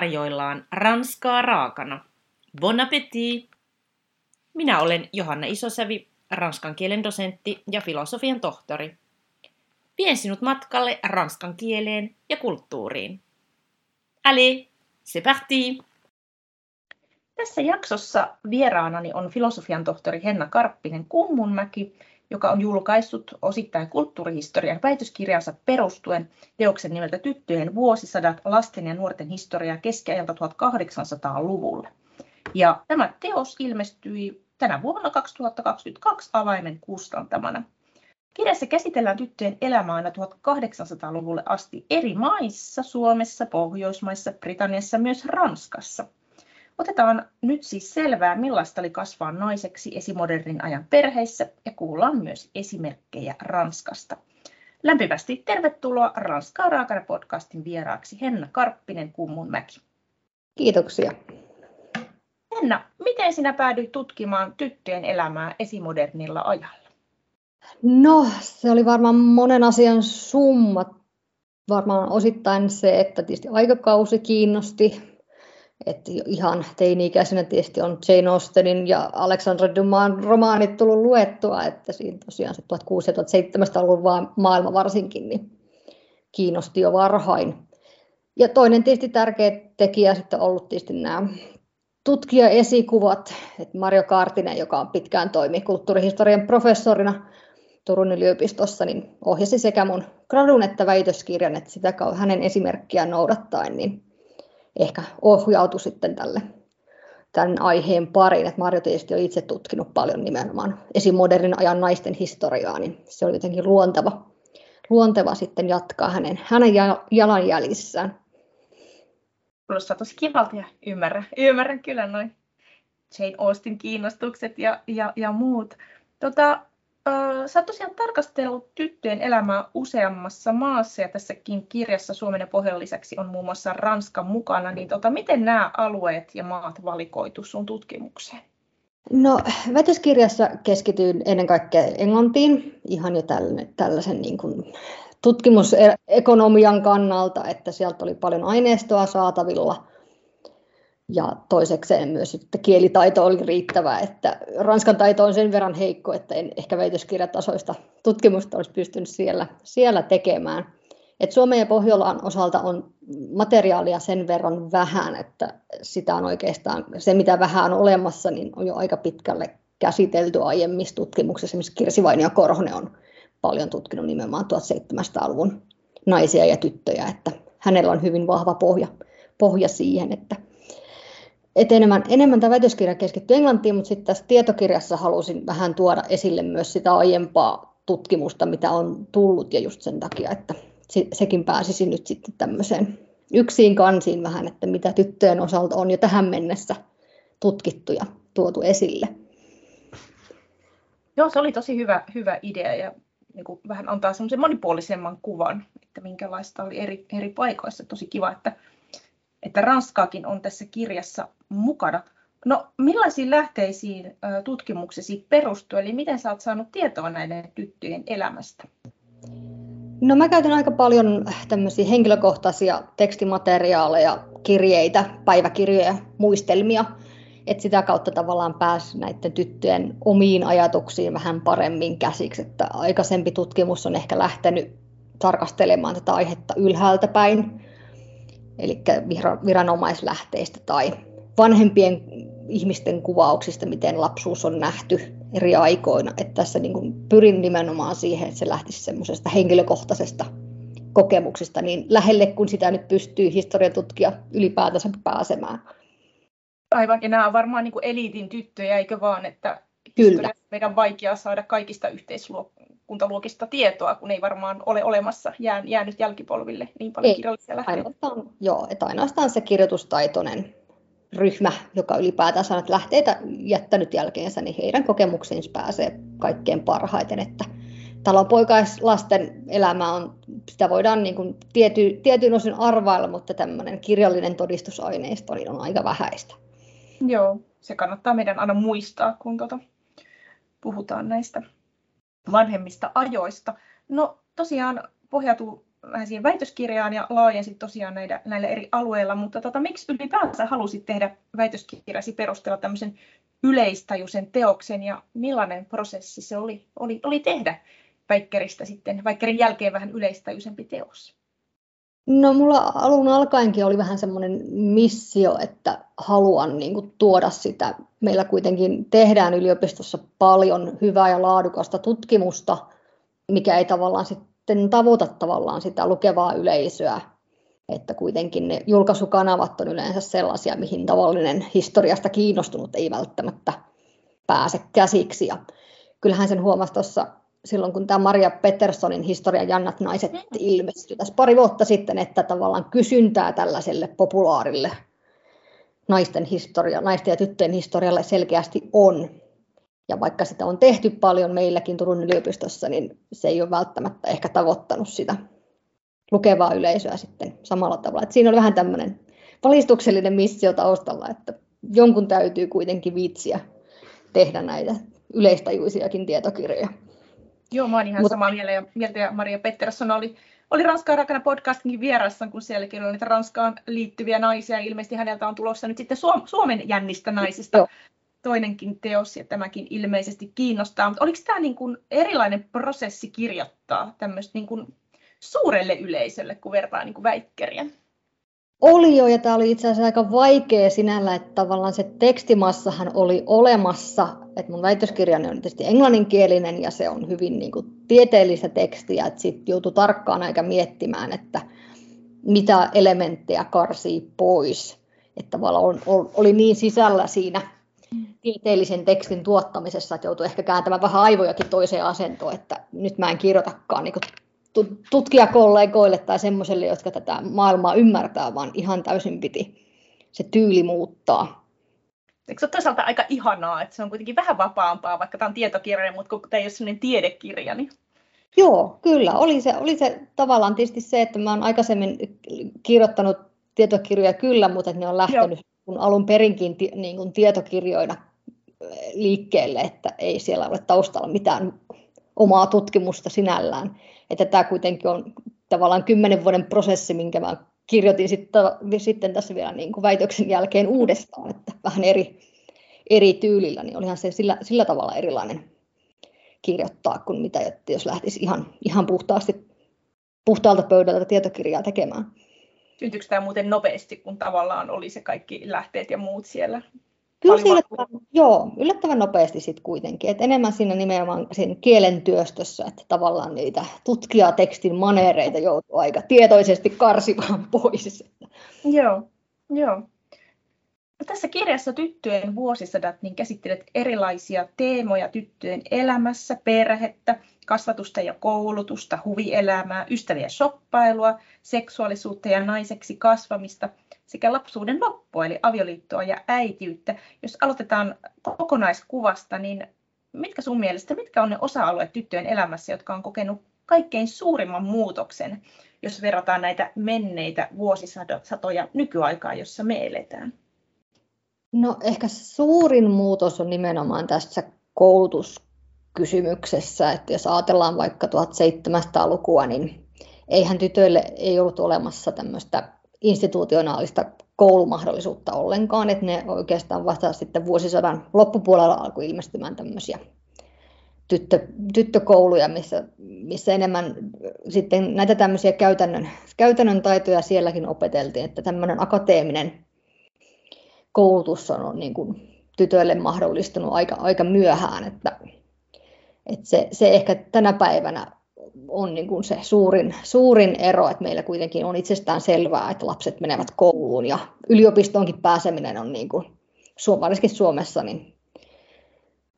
tarjoillaan ranskaa raakana. Bon appétit! Minä olen Johanna Isosävi, ranskan kielen dosentti ja filosofian tohtori. Vien sinut matkalle ranskan kieleen ja kulttuuriin. Allez, c'est parti! Tässä jaksossa vieraanani on filosofian tohtori Henna Karppinen Kummunmäki, joka on julkaissut osittain kulttuurihistorian väitöskirjansa perustuen teoksen nimeltä Tyttöjen vuosisadat, lasten ja nuorten historiaa keskiajalta 1800-luvulle. Ja tämä teos ilmestyi tänä vuonna 2022 avaimen kustantamana. Kirjassa käsitellään tyttöjen elämää aina 1800-luvulle asti eri maissa, Suomessa, Pohjoismaissa, Britanniassa, myös Ranskassa – Otetaan nyt siis selvää, millaista oli kasvaa naiseksi esimodernin ajan perheissä ja kuullaan myös esimerkkejä Ranskasta. Lämpimästi tervetuloa Ranskaa raakana podcastin vieraaksi Henna Karppinen Kummunmäki. Kiitoksia. Henna, miten sinä päädyit tutkimaan tyttöjen elämää esimodernilla ajalla? No, se oli varmaan monen asian summa. Varmaan osittain se, että tietysti aikakausi kiinnosti, et ihan teini-ikäisenä tietysti on Jane Austenin ja Alexandra Dumas romaanit tullut luettua, että siinä tosiaan se 1600-1700-luvun maailma varsinkin niin kiinnosti jo varhain. Ja toinen tietysti tärkeä tekijä sitten on ollut tietysti nämä tutkija-esikuvat, että Mario Kaartinen, joka on pitkään toimi kulttuurihistorian professorina Turun yliopistossa, niin ohjasi sekä mun gradun että väitöskirjan, että sitä hänen esimerkkiään noudattaen, niin ehkä ohjautui sitten tälle tämän aiheen pariin. että Marjo tietysti on itse tutkinut paljon nimenomaan esimodernin ajan naisten historiaa, niin se oli jotenkin luonteva, luonteva sitten jatkaa hänen, hänen jalanjäljissään. Kuulostaa tosi kivalta ja ymmärrän, ymmärrän kyllä noin Jane Austen kiinnostukset ja, ja, ja muut. Tota, Sä oot tosiaan tarkastellut tyttöjen elämää useammassa maassa ja tässäkin kirjassa Suomen ja Pohjan lisäksi on muun muassa Ranska mukana. Niin tota, miten nämä alueet ja maat valikoitu sun tutkimukseen? No, väitöskirjassa keskityin ennen kaikkea Englantiin ihan jo tällaisen niin kuin tutkimusekonomian kannalta, että sieltä oli paljon aineistoa saatavilla – ja toisekseen myös että kielitaito oli riittävä, että ranskan taito on sen verran heikko, että en ehkä väitöskirjatasoista tutkimusta olisi pystynyt siellä, siellä tekemään. Et Suomen ja Pohjolan osalta on materiaalia sen verran vähän, että sitä on oikeastaan, se mitä vähän on olemassa, niin on jo aika pitkälle käsitelty aiemmissa tutkimuksissa. Esimerkiksi Kirsi Vainio Korhonen on paljon tutkinut nimenomaan 1700-luvun naisia ja tyttöjä, että hänellä on hyvin vahva pohja, pohja siihen, että et enemmän, enemmän tämä väitöskirja keskittyy englantiin, mutta sitten tässä tietokirjassa halusin vähän tuoda esille myös sitä aiempaa tutkimusta, mitä on tullut, ja just sen takia, että sekin pääsisi nyt sitten tämmöiseen yksiin kansiin vähän, että mitä tyttöjen osalta on jo tähän mennessä tutkittu ja tuotu esille. Joo, se oli tosi hyvä, hyvä idea ja niin kuin vähän antaa semmoisen monipuolisemman kuvan, että minkälaista oli eri, eri paikoissa. Tosi kiva, että että Ranskaakin on tässä kirjassa mukana. No millaisiin lähteisiin tutkimuksesi perustuu, eli miten sä oot saanut tietoa näiden tyttöjen elämästä? No mä käytän aika paljon tämmöisiä henkilökohtaisia tekstimateriaaleja, kirjeitä, päiväkirjoja, muistelmia, että sitä kautta tavallaan pääsi näiden tyttöjen omiin ajatuksiin vähän paremmin käsiksi, että aikaisempi tutkimus on ehkä lähtenyt tarkastelemaan tätä aihetta ylhäältä päin, eli viranomaislähteistä tai vanhempien ihmisten kuvauksista, miten lapsuus on nähty eri aikoina. Että tässä niin kuin pyrin nimenomaan siihen, että se lähtisi semmoisesta henkilökohtaisesta kokemuksesta niin lähelle, kun sitä nyt pystyy historiatutkija ylipäätänsä pääsemään. Aivan, ja nämä on varmaan niin kuin eliitin tyttöjä, eikö vaan, että Kyllä. meidän on vaikea saada kaikista yhteiskuntaluokista tietoa, kun ei varmaan ole olemassa jää, jäänyt jälkipolville niin paljon ei, kirjallisia lähteitä. Ainoastaan, joo, että ainoastaan se kirjoitustaitoinen ryhmä, joka ylipäätään on lähteitä jättänyt jälkeensä, niin heidän kokemuksiinsa pääsee kaikkein parhaiten. Että talonpoikaislasten elämä on, sitä voidaan niin kuin tiety, tietyn osin arvailla, mutta tämmöinen kirjallinen todistusaineisto niin on aika vähäistä. Joo, se kannattaa meidän aina muistaa, kun tuota, puhutaan näistä vanhemmista ajoista. No tosiaan pohjautuu vähän siihen väitöskirjaan ja laajensit tosiaan näitä, näillä eri alueilla, mutta tota, miksi ylipäänsä halusit tehdä väitöskirjasi perusteella tämmöisen yleistajuisen teoksen ja millainen prosessi se oli, oli, oli tehdä Väikkeristä sitten, Väikkerin jälkeen vähän yleistajuisempi teos? No mulla alun alkaenkin oli vähän semmoinen missio, että haluan niin kuin, tuoda sitä. Meillä kuitenkin tehdään yliopistossa paljon hyvää ja laadukasta tutkimusta, mikä ei tavallaan sitten tavoita tavallaan sitä lukevaa yleisöä. Että kuitenkin ne julkaisukanavat on yleensä sellaisia, mihin tavallinen historiasta kiinnostunut ei välttämättä pääse käsiksi. Ja kyllähän sen huomasi tuossa silloin, kun tämä Maria Petersonin historian jannat naiset mm. ilmestyi tässä pari vuotta sitten, että tavallaan kysyntää tällaiselle populaarille naisten, historia, naisten ja tyttöjen historialle selkeästi on. Ja vaikka sitä on tehty paljon meilläkin Turun yliopistossa, niin se ei ole välttämättä ehkä tavoittanut sitä lukevaa yleisöä sitten samalla tavalla. Et siinä on vähän tämmöinen valistuksellinen missio taustalla, että jonkun täytyy kuitenkin viitsiä tehdä näitä yleistajuisiakin tietokirjoja. Joo, mä oon ihan Mut... samaa mieltä ja, mieltä ja Maria Pettersson oli, oli Ranskaan rakana podcastinkin vierassa, kun sielläkin oli niitä Ranskaan liittyviä naisia. Ilmeisesti häneltä on tulossa nyt sitten Suomen jännistä naisista Joo. toinenkin teos, ja tämäkin ilmeisesti kiinnostaa. Mutta oliko tämä niin kuin erilainen prosessi kirjoittaa tämmöistä niin kuin suurelle yleisölle, kun vertaa niin kuin väikkerien? Oli jo, ja tämä oli itse asiassa aika vaikea sinällä, että tavallaan se tekstimassahan oli olemassa, että mun väitöskirjani on tietysti englanninkielinen ja se on hyvin niin kuin, tieteellistä tekstiä, että sitten joutui tarkkaan aika miettimään, että mitä elementtejä karsii pois. Että tavallaan on, oli niin sisällä siinä tieteellisen tekstin tuottamisessa, että joutui ehkä kääntämään vähän aivojakin toiseen asentoon, että nyt mä en kirjoitakaan niin tutkijakollegoille tai semmoiselle, jotka tätä maailmaa ymmärtää, vaan ihan täysin piti se tyyli muuttaa. Eikö se ole toisaalta aika ihanaa, että se on kuitenkin vähän vapaampaa, vaikka tämä on tietokirja, mutta kun tämä ei ole sellainen tiedekirja, niin... Joo, kyllä. Oli se, oli se tavallaan tietysti se, että mä olen aikaisemmin kirjoittanut tietokirjoja kyllä, mutta ne on lähtenyt Joo. kun alun perinkin niin kuin tietokirjoina liikkeelle, että ei siellä ole taustalla mitään omaa tutkimusta sinällään että tämä kuitenkin on tavallaan kymmenen vuoden prosessi, minkä mä kirjoitin sitten, tässä vielä niin kuin väitöksen jälkeen uudestaan, että vähän eri, eri tyylillä, niin olihan se sillä, sillä tavalla erilainen kirjoittaa kuin mitä, jos lähtisi ihan, ihan puhtaasti, puhtaalta pöydältä tietokirjaa tekemään. Syntyykö tämä muuten nopeasti, kun tavallaan oli se kaikki lähteet ja muut siellä Kyllä se yllättävän, joo, yllättävän nopeasti sitten kuitenkin. Et enemmän siinä nimenomaan siinä kielen työstössä, että tavallaan niitä tutkijatekstin manereita joutuu aika tietoisesti karsimaan pois. Joo, joo. No tässä kirjassa Tyttöjen vuosisadat niin käsittelet erilaisia teemoja tyttöjen elämässä, perhettä, kasvatusta ja koulutusta, huvielämää, ystäviä shoppailua, seksuaalisuutta ja naiseksi kasvamista – sekä lapsuuden loppua, eli avioliittoa ja äitiyttä. Jos aloitetaan kokonaiskuvasta, niin mitkä sun mielestä, mitkä on ne osa-alueet tyttöjen elämässä, jotka on kokenut kaikkein suurimman muutoksen, jos verrataan näitä menneitä vuosisatoja nykyaikaa, jossa me eletään? No ehkä suurin muutos on nimenomaan tässä koulutuskysymyksessä, että jos ajatellaan vaikka 1700-lukua, niin eihän tytöille ei ollut olemassa tämmöistä institutionaalista koulumahdollisuutta ollenkaan, että ne oikeastaan vasta sitten vuosisadan loppupuolella alkoi ilmestymään tämmöisiä tyttö, tyttökouluja, missä, missä enemmän sitten näitä tämmöisiä käytännön, käytännön taitoja sielläkin opeteltiin, että tämmöinen akateeminen koulutus on niin kuin tytöille mahdollistunut aika, aika myöhään, että, että se, se ehkä tänä päivänä on niin kuin se suurin, suurin ero, että meillä kuitenkin on itsestään selvää, että lapset menevät kouluun ja yliopistoonkin pääseminen on niin kuin, varsinkin Suomessa niin,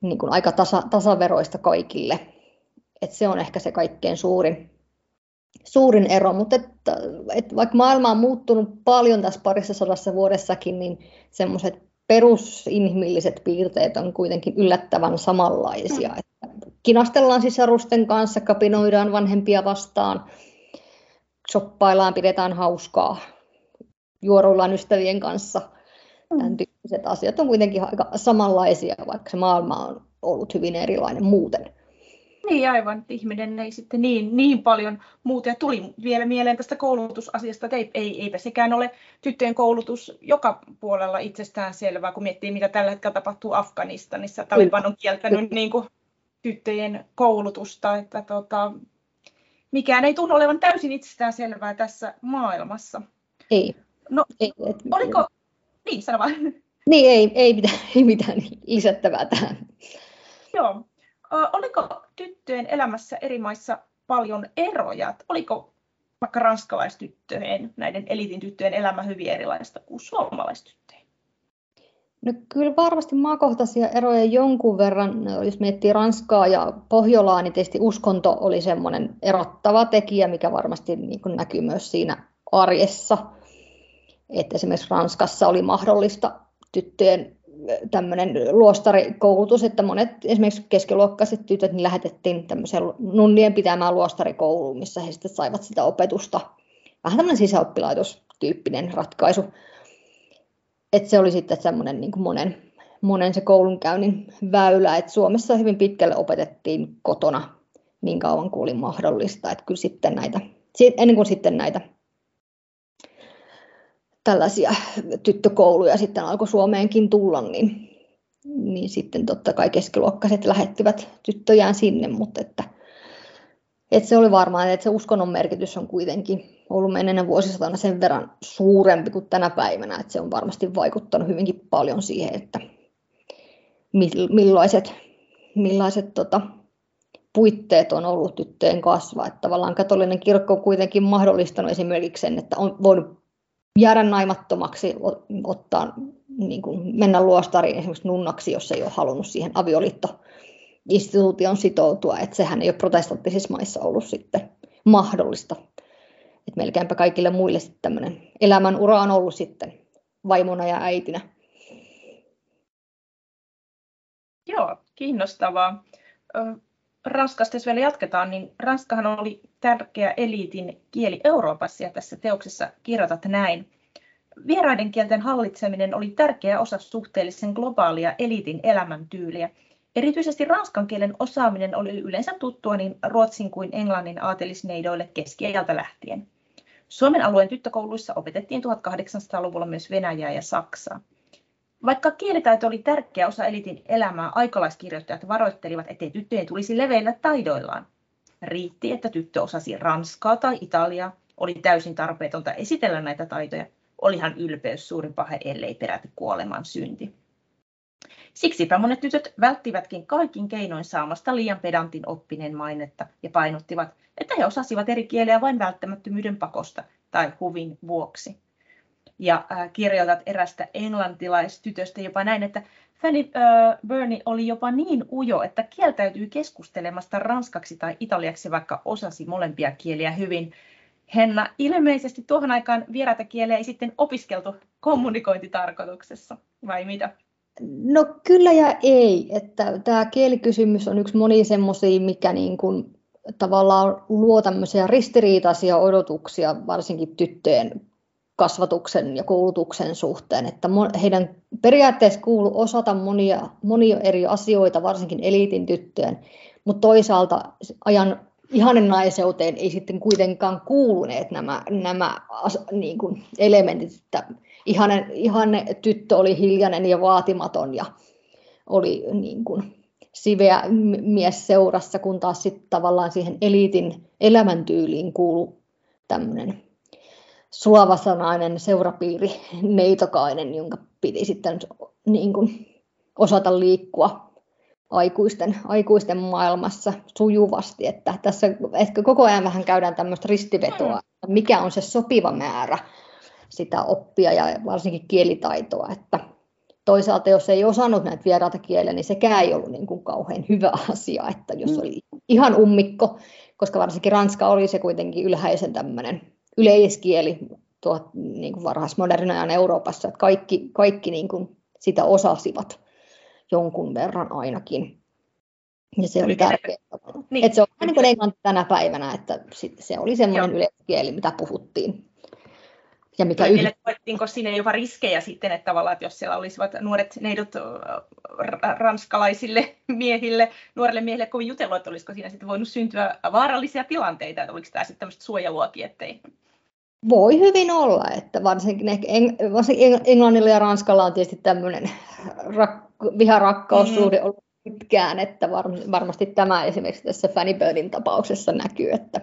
niin kuin aika tasa, tasaveroista kaikille. Et se on ehkä se kaikkein suurin, suurin ero, mutta et, et vaikka maailma on muuttunut paljon tässä parissa sadassa vuodessakin, niin semmoiset perusinhimilliset piirteet on kuitenkin yllättävän samanlaisia. Mm. Että kinastellaan sisarusten kanssa, kapinoidaan vanhempia vastaan, shoppaillaan, pidetään hauskaa, juoruillaan ystävien kanssa. Mm. Tämän tyyppiset asiat on kuitenkin aika samanlaisia, vaikka se maailma on ollut hyvin erilainen muuten. Niin aivan, ihminen ei sitten niin, niin paljon muuta. Ja tuli vielä mieleen tästä koulutusasiasta, että ei, ei, eipä sekään ole tyttöjen koulutus joka puolella itsestään selvää, kun miettii, mitä tällä hetkellä tapahtuu Afganistanissa. Taliban on kieltänyt niin kuin, tyttöjen koulutusta, että tota, mikään ei tunnu olevan täysin itsestään selvää tässä maailmassa. Ei. No, ei, et... oliko, niin sano vaan. Niin, ei, ei, mitään, ei mitään lisättävää tähän. Joo. Oliko tyttöjen elämässä eri maissa paljon eroja? Oliko vaikka ranskalaistyttöjen, näiden elitin tyttöjen elämä hyvin erilaista kuin suomalaistyttöjen? No kyllä varmasti maakohtaisia eroja jonkun verran, jos miettii Ranskaa ja Pohjolaa, niin tietysti uskonto oli semmoinen erottava tekijä, mikä varmasti niin näkyy myös siinä arjessa. Että esimerkiksi Ranskassa oli mahdollista tyttöjen tämmöinen luostarikoulutus, että monet esimerkiksi keskiluokkaiset tytöt niin lähetettiin tämmöiseen nunnien pitämään luostarikouluun, missä he sitten saivat sitä opetusta. Vähän tämmöinen sisäoppilaitostyyppinen ratkaisu. Että se oli sitten semmoinen niin kuin monen, monen se koulunkäynnin väylä, että Suomessa hyvin pitkälle opetettiin kotona niin kauan kuin oli mahdollista, että kyllä sitten näitä, ennen kuin sitten näitä tällaisia tyttökouluja sitten alkoi Suomeenkin tulla, niin, niin sitten totta kai keskiluokkaiset lähettivät tyttöjään sinne, mutta että, että se oli varmaan, että se uskonnon merkitys on kuitenkin ollut menneenä vuosisatana sen verran suurempi kuin tänä päivänä, että se on varmasti vaikuttanut hyvinkin paljon siihen, että millaiset, millaiset tota, puitteet on ollut tyttöjen kasvaa. Että tavallaan katolinen kirkko on kuitenkin mahdollistanut esimerkiksi sen, että on voinut jäädä naimattomaksi, ottaa, niin kuin mennä luostariin esimerkiksi nunnaksi, jos ei ole halunnut siihen avioliittoinstituution sitoutua. Että sehän ei ole protestanttisissa maissa ollut sitten mahdollista. Että melkeinpä kaikille muille sitten tämmöinen elämänura on ollut sitten vaimona ja äitinä. Joo, kiinnostavaa. Ranskasta, jos vielä jatketaan, niin Ranskahan oli tärkeä eliitin kieli Euroopassa ja tässä teoksessa kirjoitat näin. Vieraiden kielten hallitseminen oli tärkeä osa suhteellisen globaalia eliitin elämäntyyliä. Erityisesti ranskan kielen osaaminen oli yleensä tuttua niin ruotsin kuin englannin aatelisneidoille keskiajalta lähtien. Suomen alueen tyttökouluissa opetettiin 1800-luvulla myös Venäjää ja Saksaa. Vaikka kielitaito oli tärkeä osa elitin elämää, aikalaiskirjoittajat varoittelivat, ettei tyttöjen tulisi leveillä taidoillaan. Riitti, että tyttö osasi ranskaa tai italiaa, oli täysin tarpeetonta esitellä näitä taitoja. Olihan ylpeys suuri pahe, ellei peräti kuoleman synti. Siksipä monet tytöt välttivätkin kaikin keinoin saamasta liian pedantin oppineen mainetta ja painottivat, että he osasivat eri kieliä vain välttämättömyyden pakosta tai huvin vuoksi ja äh, kirjoitat erästä englantilaistytöstä jopa näin, että Fanny äh, Burney oli jopa niin ujo, että kieltäytyi keskustelemasta ranskaksi tai italiaksi, vaikka osasi molempia kieliä hyvin. Henna, ilmeisesti tuohon aikaan vieraita kieliä ei sitten opiskeltu kommunikointitarkoituksessa, vai mitä? No kyllä ja ei. Että tämä kielikysymys on yksi moni semmoisia, mikä niin kuin tavallaan luo tämmöisiä ristiriitaisia odotuksia varsinkin tyttöjen kasvatuksen ja koulutuksen suhteen, että heidän periaatteessa kuuluu osata monia, monia eri asioita, varsinkin eliitin tyttöjen, mutta toisaalta ajan ihanen naiseuteen ei sitten kuitenkaan kuuluneet nämä, nämä niin kuin elementit, että ihanen, ihanne tyttö oli hiljainen ja vaatimaton ja oli niin kuin siveä mies seurassa, kun taas sitten tavallaan siihen eliitin elämäntyyliin kuuluu tämmöinen sulavasanainen seurapiiri neitokainen, jonka piti sitten niin kuin osata liikkua aikuisten, aikuisten maailmassa sujuvasti. Että tässä ehkä koko ajan vähän käydään tämmöistä ristivetoa, että mikä on se sopiva määrä sitä oppia ja varsinkin kielitaitoa. Että toisaalta jos ei osannut näitä vieraita kieliä, niin sekään ei ollut niin kuin kauhean hyvä asia, että jos mm. oli ihan ummikko, koska varsinkin Ranska oli se kuitenkin ylhäisen tämmöinen yleiskieli tuot, niin kuin varhaismodernin ajan Euroopassa, että kaikki, kaikki niin kuin sitä osasivat jonkun verran ainakin. Ja se oli tärkeää. Niin. Että se on niin kuin englanti tänä päivänä, että se oli semmoinen yleiskieli, mitä puhuttiin. Ja mikä yh... koettiinko sinne jopa riskejä sitten, että tavallaan, että jos siellä olisivat nuoret neidot ranskalaisille miehille, nuorille miehille kovin jutellut, että olisiko siinä sitten voinut syntyä vaarallisia tilanteita, että oliko tämä sitten tämmöistä ettei voi hyvin olla, että varsinkin, ehkä Eng- varsinkin Englannilla ja Ranskalla on tietysti tämmöinen rak- viharakkaussuhde mm. ollut pitkään, että varmasti tämä esimerkiksi tässä Fanny Birdin tapauksessa näkyy, että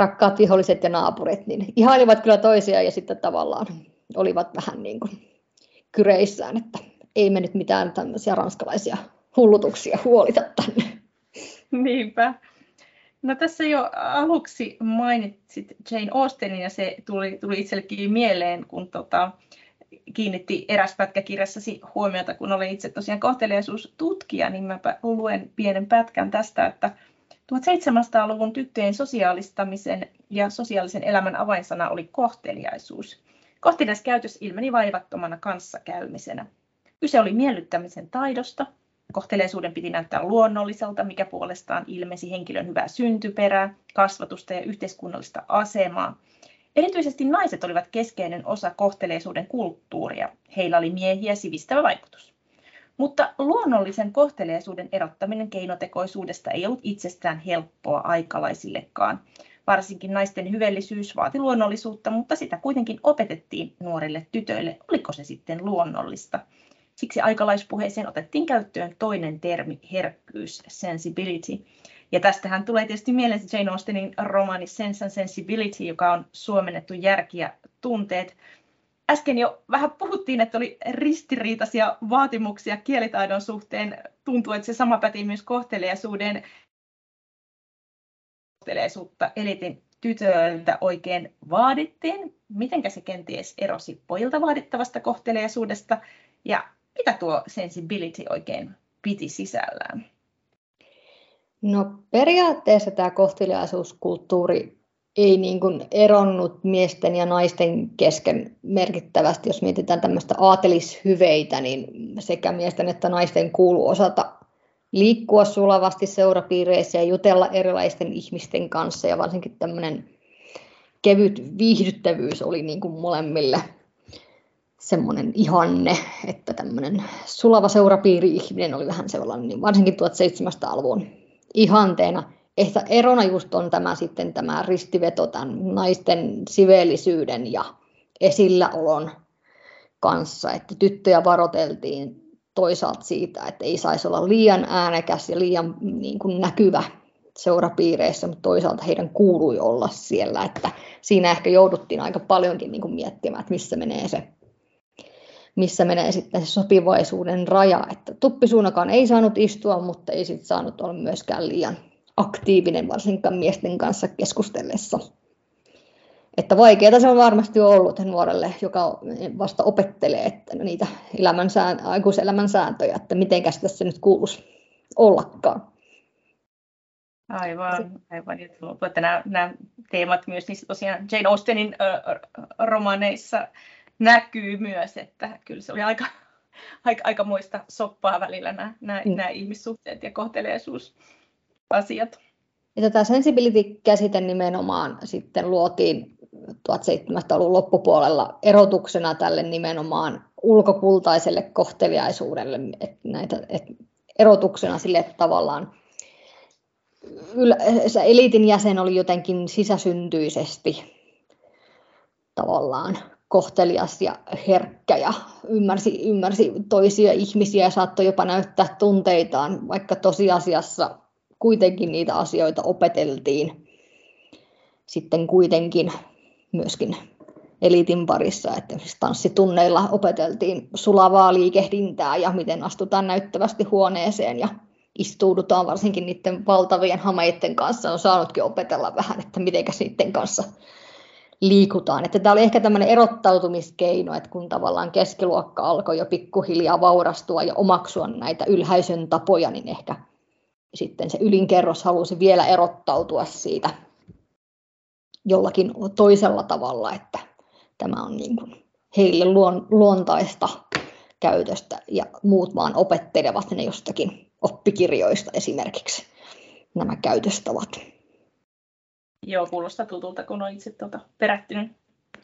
rakkaat viholliset ja naapurit niin ihailivat kyllä toisiaan ja sitten tavallaan olivat vähän niin kuin kyreissään, että ei me nyt mitään tämmöisiä ranskalaisia hullutuksia huolita tänne. Niinpä. No tässä jo aluksi mainitsit Jane Austenin ja se tuli, tuli itsellekin mieleen, kun tota, kiinnitti eräs pätkä kirjassasi huomiota, kun olen itse tosiaan kohteliaisuustutkija, niin mä luen pienen pätkän tästä, että 1700-luvun tyttöjen sosiaalistamisen ja sosiaalisen elämän avainsana oli kohteliaisuus. Kohtelias käytös ilmeni vaivattomana kanssakäymisenä. Kyse oli miellyttämisen taidosta, Kohteleisuuden piti näyttää luonnolliselta, mikä puolestaan ilmesi henkilön hyvää syntyperää, kasvatusta ja yhteiskunnallista asemaa. Erityisesti naiset olivat keskeinen osa kohteleisuuden kulttuuria. Heillä oli miehiä sivistävä vaikutus. Mutta luonnollisen kohteleisuuden erottaminen keinotekoisuudesta ei ollut itsestään helppoa aikalaisillekaan. Varsinkin naisten hyvellisyys vaati luonnollisuutta, mutta sitä kuitenkin opetettiin nuorille tytöille. Oliko se sitten luonnollista? Siksi aikalaispuheeseen otettiin käyttöön toinen termi, herkkyys, sensibility. Ja tästähän tulee tietysti mieleen Jane Austenin romaani Sense and Sensibility, joka on suomennettu järki ja tunteet. Äsken jo vähän puhuttiin, että oli ristiriitaisia vaatimuksia kielitaidon suhteen. Tuntuu, että se sama päti myös kohteliaisuuden kohteliaisuutta elitin tytöiltä oikein vaadittiin. Mitenkä se kenties erosi pojilta vaadittavasta kohteliaisuudesta ja mitä tuo sensibility oikein piti sisällään? No periaatteessa tämä kohteliaisuuskulttuuri ei niin kuin eronnut miesten ja naisten kesken merkittävästi. Jos mietitään tämmöistä aatelishyveitä, niin sekä miesten että naisten kuuluu osata liikkua sulavasti seurapiireissä ja jutella erilaisten ihmisten kanssa. Ja varsinkin tämmöinen kevyt viihdyttävyys oli niin kuin molemmille semmoinen ihanne, että tämmöinen sulava seurapiiri-ihminen oli vähän sellainen, niin varsinkin 1700-luvun ihanteena. Ehkä erona just on tämä sitten tämä ristiveto tämän naisten siveellisyyden ja esilläolon kanssa, että tyttöjä varoteltiin toisaalta siitä, että ei saisi olla liian äänekäs ja liian niin kuin näkyvä seurapiireissä, mutta toisaalta heidän kuului olla siellä, että siinä ehkä jouduttiin aika paljonkin niin kuin miettimään, että missä menee se missä menee sitten se sopivaisuuden raja, että tuppisuunakaan ei saanut istua, mutta ei sitten saanut olla myöskään liian aktiivinen, varsinkaan miesten kanssa keskustellessa. Että vaikeaa se on varmasti ollut nuorelle, joka vasta opettelee että niitä elämän, aikuiselämän sääntöjä, että miten tässä nyt kuuluisi ollakaan. Aivan, aivan. Että nämä, nämä teemat myös niissä tosiaan Jane Austenin äh, romaneissa näkyy myös, että kyllä se oli aika, aika, aika muista soppaa välillä nämä, nämä, mm. nämä ihmissuhteet ja kohteleisuusasiat. Ja tätä sensibility-käsite nimenomaan sitten luotiin 1700-luvun loppupuolella erotuksena tälle nimenomaan ulkokultaiselle kohteliaisuudelle, että näitä, että erotuksena sille, että tavallaan se eliitin jäsen oli jotenkin sisäsyntyisesti tavallaan kohtelias ja herkkä ja ymmärsi, ymmärsi toisia ihmisiä ja saattoi jopa näyttää tunteitaan, vaikka tosiasiassa kuitenkin niitä asioita opeteltiin sitten kuitenkin myöskin eliitin parissa, että tanssitunneilla opeteltiin sulavaa liikehdintää ja miten astutaan näyttävästi huoneeseen ja istuudutaan varsinkin niiden valtavien hameiden kanssa on saanutkin opetella vähän, että miten niiden kanssa liikutaan. Että tämä oli ehkä tämmöinen erottautumiskeino, että kun tavallaan keskiluokka alkoi jo pikkuhiljaa vaurastua ja omaksua näitä ylhäisön tapoja, niin ehkä sitten se ylinkerros halusi vielä erottautua siitä jollakin toisella tavalla, että tämä on niin kuin heille luontaista käytöstä ja muut vaan opettelevat ne jostakin oppikirjoista esimerkiksi nämä käytöstavat. Joo, kuulostaa tutulta, kun olen itse tuota perättynyt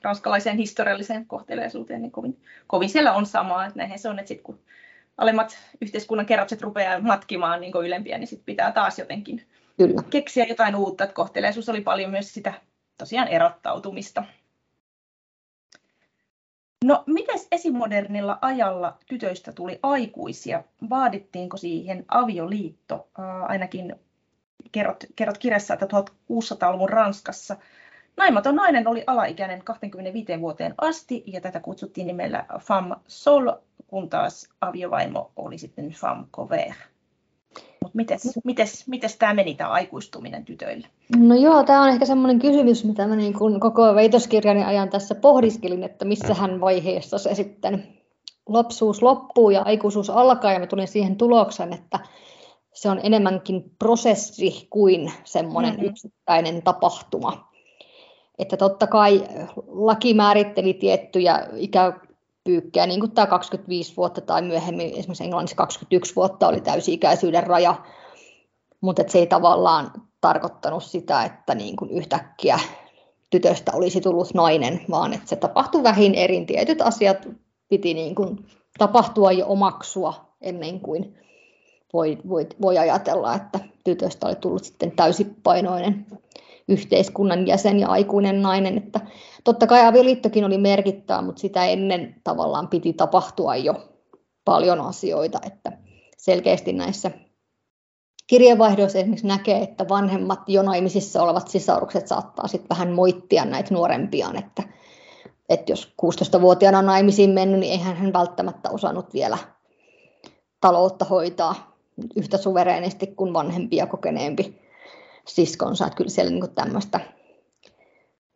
ranskalaiseen historialliseen kohteleisuuteen, niin kovin, kovin siellä on samaa. Että näinhän se on, että sit kun alemmat yhteiskunnan kerrokset rupeaa matkimaan niin ylempiä, niin sit pitää taas jotenkin Kyllä. keksiä jotain uutta. Että kohteleisuus oli paljon myös sitä tosiaan erottautumista. No, miten esimodernilla ajalla tytöistä tuli aikuisia? Vaadittiinko siihen avioliitto? ainakin kerrot, kerrot kirjassa, että 1600-luvun Ranskassa naimaton nainen oli alaikäinen 25 vuoteen asti ja tätä kutsuttiin nimellä femme sol, kun taas aviovaimo oli sitten femme couvert. Mutta mites, mites, mites tämä meni, tämä aikuistuminen tytöille? No joo, tämä on ehkä semmoinen kysymys, mitä mä niin kun koko väitöskirjani ajan tässä pohdiskelin, että missähän vaiheessa se sitten lapsuus loppuu ja aikuisuus alkaa, ja mä tulin siihen tulokseen, että se on enemmänkin prosessi kuin semmoinen mm-hmm. yksittäinen tapahtuma. Että totta kai laki määritteli tiettyjä ikäpyykkejä, niin kuin tämä 25 vuotta tai myöhemmin esimerkiksi Englannissa 21 vuotta oli täysi-ikäisyyden raja, mutta se ei tavallaan tarkoittanut sitä, että niin kuin yhtäkkiä tytöstä olisi tullut nainen, vaan että se tapahtui vähin erin. Tietyt asiat piti niin kuin tapahtua ja omaksua ennen kuin voi, voi, voi ajatella, että tytöstä oli tullut sitten täysipainoinen yhteiskunnan jäsen ja aikuinen nainen. Että totta kai avioliittokin oli merkittävä, mutta sitä ennen tavallaan piti tapahtua jo paljon asioita, että selkeästi näissä kirjeenvaihdoissa esimerkiksi näkee, että vanhemmat jo naimisissa olevat sisarukset saattaa sitten vähän moittia näitä nuorempiaan, että, että jos 16-vuotiaana naimisiin mennyt, niin eihän hän välttämättä osannut vielä taloutta hoitaa yhtä suvereenisti kuin vanhempi ja kokeneempi siskonsa. Että kyllä siellä niin tämmöistä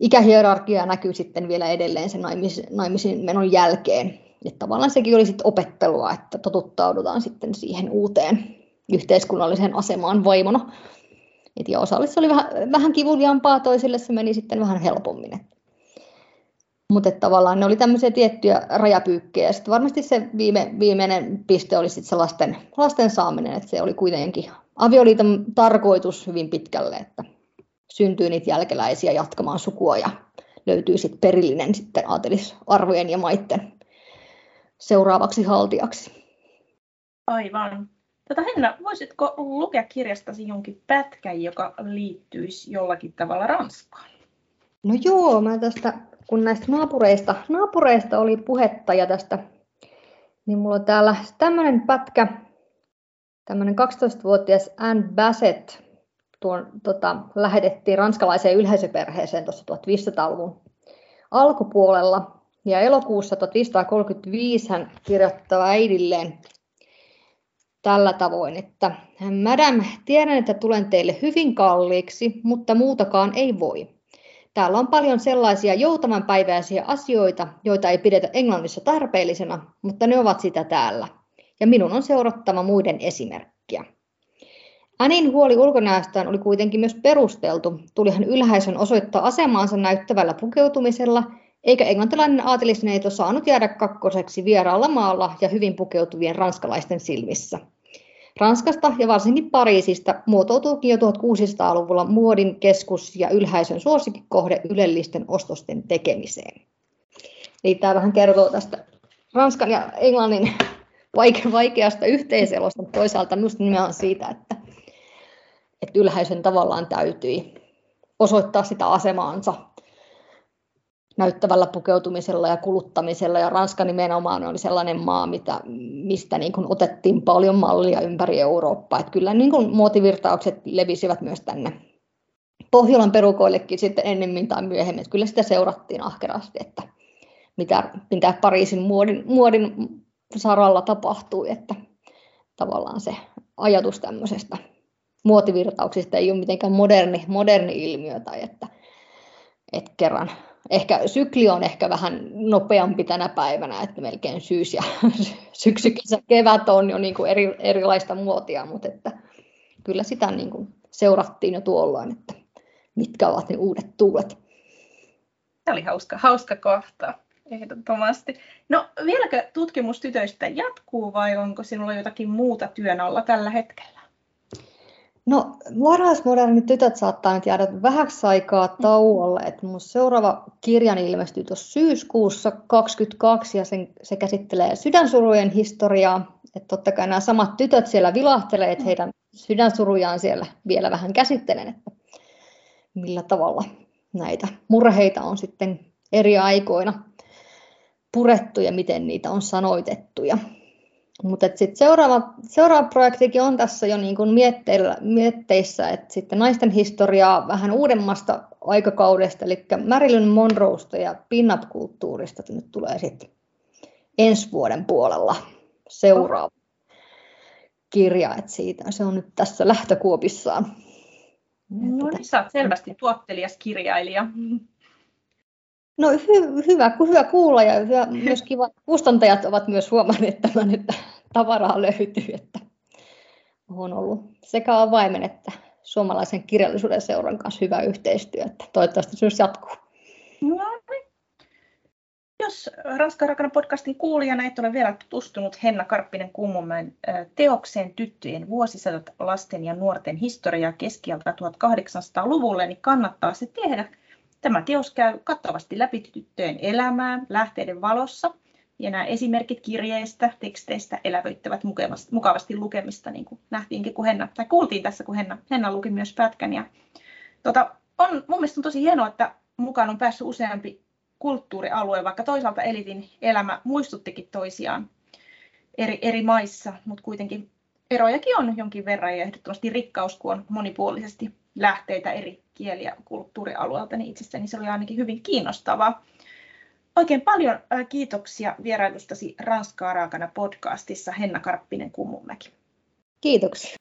ikähierarkiaa näkyy sitten vielä edelleen sen naimis, naimisiin menon jälkeen. Että tavallaan sekin oli sitten opettelua, että totuttaudutaan sitten siihen uuteen yhteiskunnalliseen asemaan vaimona. Et ja osalle se oli vähän, vähän kivuliaampaa, toisille se meni sitten vähän helpommin. Mutta tavallaan ne oli tämmöisiä tiettyjä rajapyykkejä. Sitten varmasti se viime, viimeinen piste oli sitten se lasten, lasten saaminen, että se oli kuitenkin avioliiton tarkoitus hyvin pitkälle, että syntyy niitä jälkeläisiä jatkamaan sukua ja löytyy sitten perillinen sitten aatelisarvojen ja maitten seuraavaksi haltijaksi. Aivan. Tota Henna, voisitko lukea kirjastasi jonkin pätkän, joka liittyisi jollakin tavalla Ranskaan? No joo, mä tästä, kun näistä naapureista, naapureista oli puhetta ja tästä, niin mulla on täällä tämmöinen pätkä, tämmöinen 12-vuotias Anne Bassett tuon, tota, lähetettiin ranskalaiseen yleisöperheeseen tuossa 1500-luvun alkupuolella. Ja elokuussa 1535 hän kirjoittaa äidilleen tällä tavoin, että Madame, tiedän, että tulen teille hyvin kalliiksi, mutta muutakaan ei voi. Täällä on paljon sellaisia joutavanpäiväisiä asioita, joita ei pidetä Englannissa tarpeellisena, mutta ne ovat sitä täällä. Ja minun on seurattava muiden esimerkkiä. Anin huoli ulkonäöstään oli kuitenkin myös perusteltu. Tuli hän ylhäisön osoittaa asemaansa näyttävällä pukeutumisella, eikä englantilainen aatelisneito saanut jäädä kakkoseksi vieraalla maalla ja hyvin pukeutuvien ranskalaisten silmissä. Ranskasta ja varsinkin Pariisista muotoutuukin jo 1600-luvulla muodin keskus ja ylhäisön suosikkikohde ylellisten ostosten tekemiseen. Eli tämä vähän kertoo tästä Ranskan ja Englannin vaikeasta yhteiselosta, mutta toisaalta myös nimenomaan siitä, että, että ylhäisön tavallaan täytyi osoittaa sitä asemaansa näyttävällä pukeutumisella ja kuluttamisella. Ja Ranska nimenomaan oli sellainen maa, mitä, mistä niin kuin otettiin paljon mallia ympäri Eurooppaa. Että kyllä niin kuin muotivirtaukset levisivät myös tänne Pohjolan perukoillekin sitten ennemmin tai myöhemmin. Että kyllä sitä seurattiin ahkerasti, että mitä, mitä Pariisin muodin, muodin saralla tapahtui. Että tavallaan se ajatus tämmöisestä muotivirtauksista ei ole mitenkään moderni, moderni ilmiö tai että, että kerran ehkä sykli on ehkä vähän nopeampi tänä päivänä, että melkein syys ja syksy, kesä, kevät on jo niin kuin eri, erilaista muotia, mutta että kyllä sitä niin kuin seurattiin jo tuolloin, että mitkä ovat ne uudet tuulet. Tämä oli hauska, hauska kohta, ehdottomasti. No vieläkö tutkimus tytöistä jatkuu vai onko sinulla jotakin muuta työn alla tällä hetkellä? No varhaismodernit tytöt saattaa nyt jäädä vähäksi aikaa tauolle. Että mun seuraava kirjani ilmestyy tuossa syyskuussa 2022 ja sen, se käsittelee sydänsurujen historiaa. Että totta kai nämä samat tytöt siellä vilahtelee, että heidän sydänsurujaan siellä vielä vähän käsittelen, että millä tavalla näitä murheita on sitten eri aikoina purettu ja miten niitä on sanoitettu. Ja mutta sitten seuraava, seuraava projektikin on tässä jo niin kuin mietteissä, että sitten naisten historiaa vähän uudemmasta aikakaudesta, eli Marilyn Monroesta ja pin-up-kulttuurista nyt tulee sitten ensi vuoden puolella seuraava kirja, että siitä se on nyt tässä lähtökuopissaan. No niin, sä oot selvästi tuottelias kirjailija. No hy- hyvä, hyvä kuulla ja hyvä, myös kiva. Kustantajat ovat myös huomanneet tämän, että tavaraa löytyy, että on ollut sekä avaimen että suomalaisen kirjallisuuden seuran kanssa hyvä yhteistyö, että toivottavasti se myös jatkuu. No, niin. Jos Ranskan rakana podcastin kuulijana et ole vielä tutustunut Henna Karppinen Kummumäen teokseen Tyttöjen vuosisadat lasten ja nuorten historiaa keskialta 1800-luvulle, niin kannattaa se tehdä. Tämä teos käy kattavasti läpi tyttöjen elämää lähteiden valossa – ja nämä esimerkit kirjeistä, teksteistä elävöittävät mukavasti, lukemista, niin kuin nähtiinkin, kun Henna, tai kuultiin tässä, kun Henna, Henna luki myös pätkän. Ja, tota, on, mun mielestä on tosi hienoa, että mukaan on päässyt useampi kulttuurialue, vaikka toisaalta elitin elämä muistuttikin toisiaan eri, eri maissa, mutta kuitenkin erojakin on jonkin verran ja ehdottomasti rikkaus, kun on monipuolisesti lähteitä eri kieli- ja kulttuurialueelta, niin itsestäni se oli ainakin hyvin kiinnostavaa. Oikein paljon kiitoksia vierailustasi Ranskaa raakana podcastissa Henna Karppinen Kummunmäki. Kiitoksia.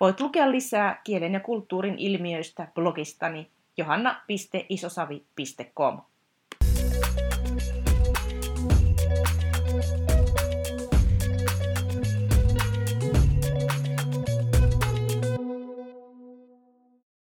Voit lukea lisää kielen ja kulttuurin ilmiöistä blogistani johanna.isosavi.com.